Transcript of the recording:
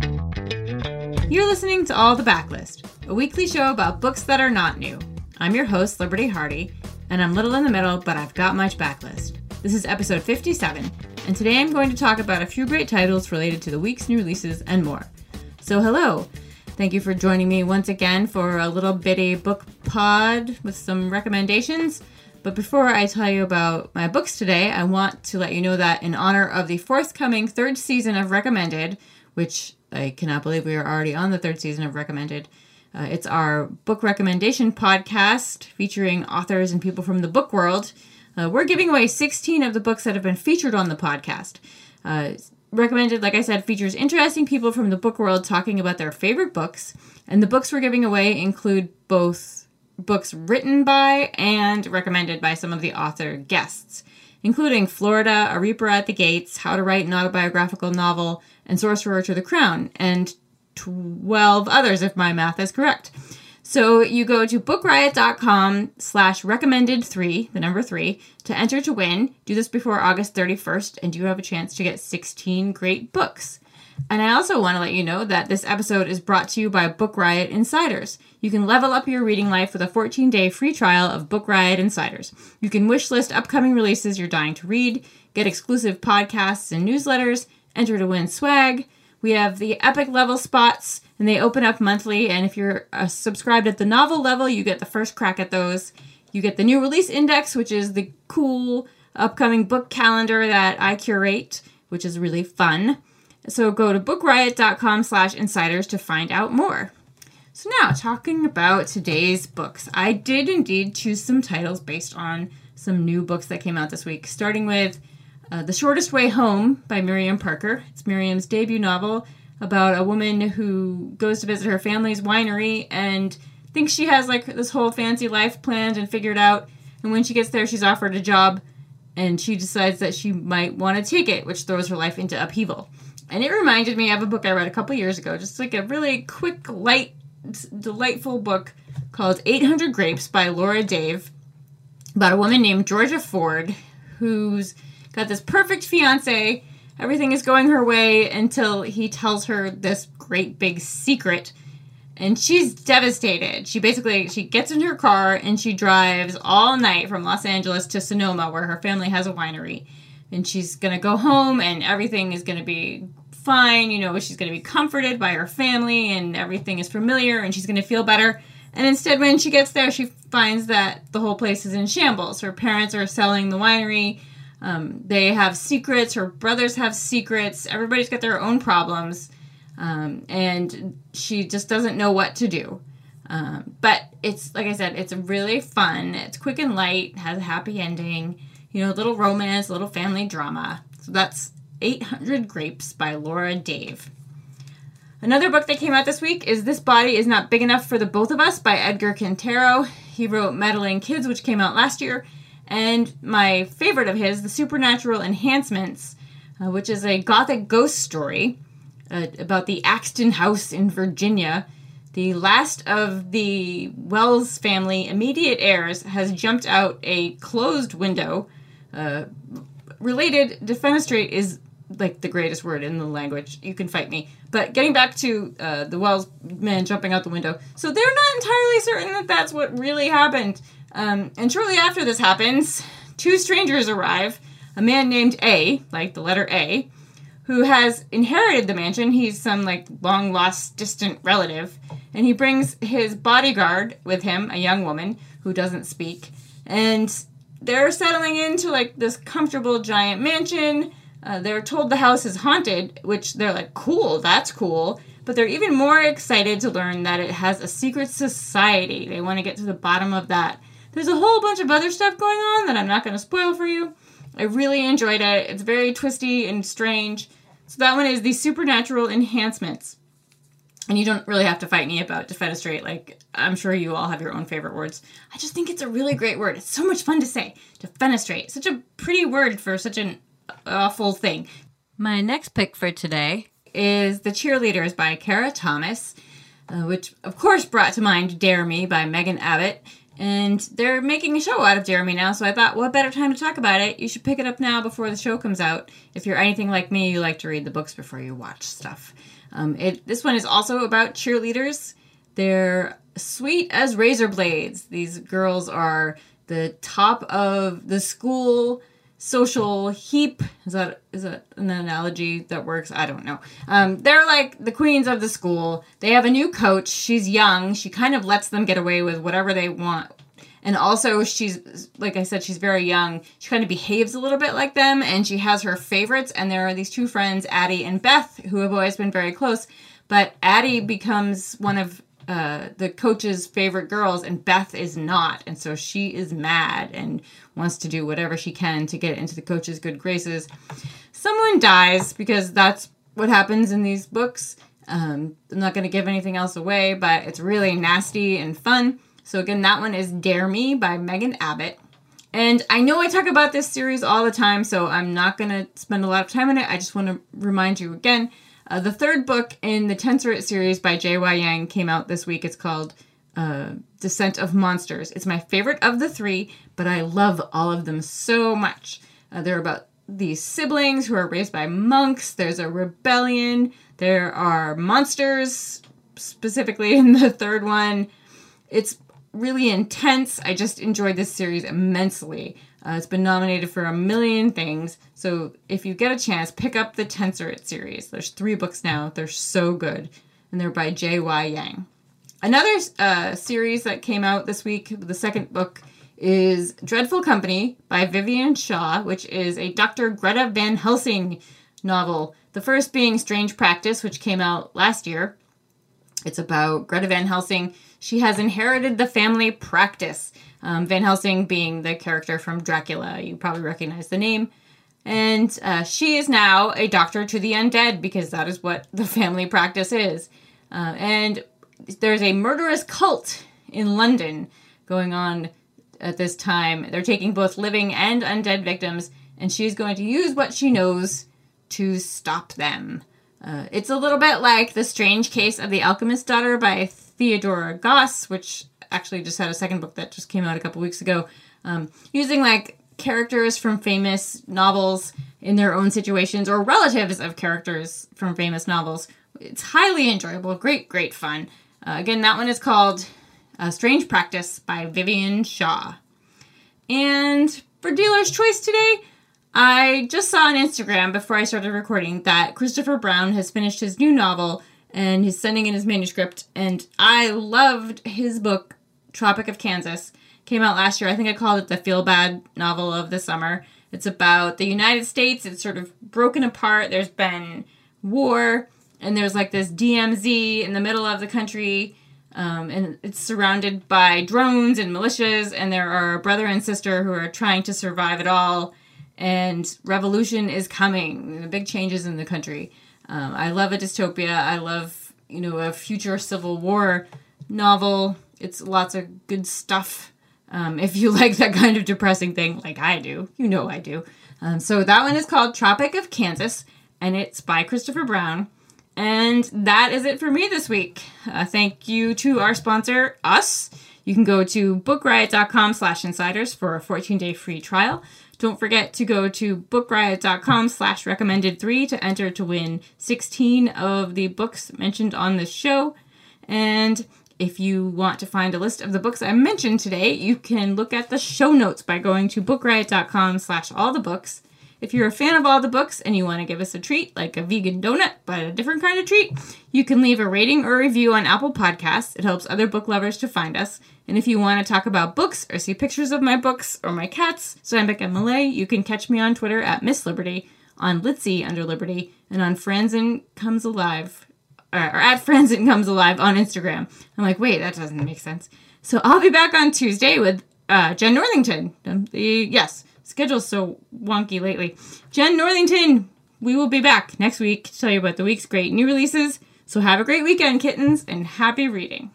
You're listening to All the Backlist, a weekly show about books that are not new. I'm your host, Liberty Hardy, and I'm little in the middle, but I've got much backlist. This is episode 57, and today I'm going to talk about a few great titles related to the week's new releases and more. So, hello. Thank you for joining me once again for a little bitty book pod with some recommendations. But before I tell you about my books today, I want to let you know that in honor of the forthcoming third season of Recommended, which I cannot believe we are already on the third season of Recommended, uh, it's our book recommendation podcast featuring authors and people from the book world. Uh, we're giving away 16 of the books that have been featured on the podcast. Uh, recommended, like I said, features interesting people from the book world talking about their favorite books. And the books we're giving away include both books written by and recommended by some of the author guests, including Florida, A Reaper at the Gates, How to Write an Autobiographical Novel, and Sorcerer to the Crown, and 12 others if my math is correct. So you go to bookriot.com slash recommended three, the number three, to enter to win. Do this before August 31st, and you have a chance to get 16 great books. And I also want to let you know that this episode is brought to you by Book Riot Insiders. You can level up your reading life with a 14 day free trial of Book Riot Insiders. You can wishlist upcoming releases you're dying to read, get exclusive podcasts and newsletters, enter to win swag. We have the epic level spots, and they open up monthly. And if you're uh, subscribed at the novel level, you get the first crack at those. You get the new release index, which is the cool upcoming book calendar that I curate, which is really fun. So go to bookriot.com slash insiders to find out more. So now, talking about today's books, I did indeed choose some titles based on some new books that came out this week, starting with uh, The Shortest Way Home by Miriam Parker. It's Miriam's debut novel about a woman who goes to visit her family's winery and thinks she has like this whole fancy life planned and figured out. And when she gets there, she's offered a job and she decides that she might want to take it, which throws her life into upheaval. And it reminded me of a book I read a couple years ago, just like a really quick, light, delightful book called 800 Grapes by Laura Dave about a woman named Georgia Ford who's got this perfect fiance. Everything is going her way until he tells her this great big secret and she's devastated. She basically she gets in her car and she drives all night from Los Angeles to Sonoma where her family has a winery. And she's going to go home and everything is going to be fine. You know, she's going to be comforted by her family and everything is familiar and she's going to feel better. And instead, when she gets there, she finds that the whole place is in shambles. Her parents are selling the winery. Um, they have secrets. Her brothers have secrets. Everybody's got their own problems. Um, and she just doesn't know what to do. Um, but it's, like I said, it's really fun. It's quick and light, has a happy ending, you know, a little romance, little family drama. So that's 800 Grapes by Laura Dave. Another book that came out this week is This Body Is Not Big Enough for the Both of Us by Edgar Cantero. He wrote Meddling Kids, which came out last year, and my favorite of his, The Supernatural Enhancements, uh, which is a gothic ghost story uh, about the Axton House in Virginia. The last of the Wells family immediate heirs has jumped out a closed window. Uh, related, defenestrate is like the greatest word in the language. You can fight me. But getting back to uh, the Wells man jumping out the window, so they're not entirely certain that that's what really happened. Um, and shortly after this happens, two strangers arrive. A man named A, like the letter A, who has inherited the mansion. He's some like long lost distant relative, and he brings his bodyguard with him, a young woman who doesn't speak, and they're settling into like this comfortable giant mansion uh, they're told the house is haunted, which they're like, cool, that's cool. But they're even more excited to learn that it has a secret society. They want to get to the bottom of that. There's a whole bunch of other stuff going on that I'm not going to spoil for you. I really enjoyed it. It's very twisty and strange. So that one is The Supernatural Enhancements and you don't really have to fight me about defenestrate. Like I'm sure you all have your own favorite words. I just think it's a really great word. It's so much fun to say. Defenestrate, such a pretty word for such an awful thing. My next pick for today is The Cheerleaders by Kara Thomas, uh, which of course brought to mind Dare Me by Megan Abbott. And they're making a show out of Dare Me now, so I thought, what better time to talk about it? You should pick it up now before the show comes out. If you're anything like me, you like to read the books before you watch stuff. Um, it this one is also about cheerleaders. They're sweet as razor blades. These girls are the top of the school social heap. Is that is that an analogy that works? I don't know. Um, they're like the queens of the school. They have a new coach. She's young. She kind of lets them get away with whatever they want. And also, she's like I said, she's very young. She kind of behaves a little bit like them, and she has her favorites. And there are these two friends, Addie and Beth, who have always been very close. But Addie becomes one of uh, the coach's favorite girls, and Beth is not. And so she is mad and wants to do whatever she can to get into the coach's good graces. Someone dies because that's what happens in these books. Um, I'm not going to give anything else away, but it's really nasty and fun. So, again, that one is Dare Me by Megan Abbott. And I know I talk about this series all the time, so I'm not going to spend a lot of time on it. I just want to remind you again uh, the third book in the Tensorate series by J.Y. Yang came out this week. It's called uh, Descent of Monsters. It's my favorite of the three, but I love all of them so much. Uh, they're about these siblings who are raised by monks. There's a rebellion. There are monsters, specifically in the third one. It's really intense. I just enjoyed this series immensely. Uh, it's been nominated for a million things. So if you get a chance, pick up the Tensorate series. There's three books now. They're so good. And they're by J.Y. Yang. Another uh, series that came out this week, the second book, is Dreadful Company by Vivian Shaw, which is a Dr. Greta Van Helsing novel. The first being Strange Practice, which came out last year. It's about Greta Van Helsing. She has inherited the family practice um, Van Helsing being the character from Dracula. You probably recognize the name. And uh, she is now a doctor to the undead because that is what the family practice is. Uh, and there's a murderous cult in London going on at this time. They're taking both living and undead victims, and she's going to use what she knows to stop them. Uh, it's a little bit like The Strange Case of the Alchemist's Daughter by Theodora Goss, which actually just had a second book that just came out a couple weeks ago, um, using like characters from famous novels in their own situations or relatives of characters from famous novels. It's highly enjoyable, great, great fun. Uh, again, that one is called uh, Strange Practice by Vivian Shaw. And for Dealer's Choice today, I just saw on Instagram before I started recording that Christopher Brown has finished his new novel and he's sending in his manuscript. And I loved his book, Tropic of Kansas. Came out last year. I think I called it the feel bad novel of the summer. It's about the United States. It's sort of broken apart. There's been war, and there's like this DMZ in the middle of the country. Um, and it's surrounded by drones and militias, and there are a brother and sister who are trying to survive it all. And revolution is coming. Big changes in the country. Um, I love a dystopia. I love you know a future civil war novel. It's lots of good stuff. Um, if you like that kind of depressing thing, like I do, you know I do. Um, so that one is called Tropic of Kansas, and it's by Christopher Brown. And that is it for me this week. Uh, thank you to our sponsor, us. You can go to bookriot.com slash insiders for a 14-day free trial. Don't forget to go to bookriot.com slash recommended three to enter to win 16 of the books mentioned on this show. And if you want to find a list of the books I mentioned today, you can look at the show notes by going to bookriot.com slash all the books. If you're a fan of all the books and you want to give us a treat, like a vegan donut, but a different kind of treat, you can leave a rating or review on Apple Podcasts. It helps other book lovers to find us. And if you want to talk about books or see pictures of my books or my cats, Steinbeck and Millay, you can catch me on Twitter at Miss Liberty, on Litsy under Liberty, and on Franzen Comes Alive or, or at and Comes Alive on Instagram. I'm like, wait, that doesn't make sense. So I'll be back on Tuesday with uh, Jen Northington. The yes, schedule's so wonky lately. Jen Northington, we will be back next week to tell you about the week's great new releases. So have a great weekend, kittens, and happy reading.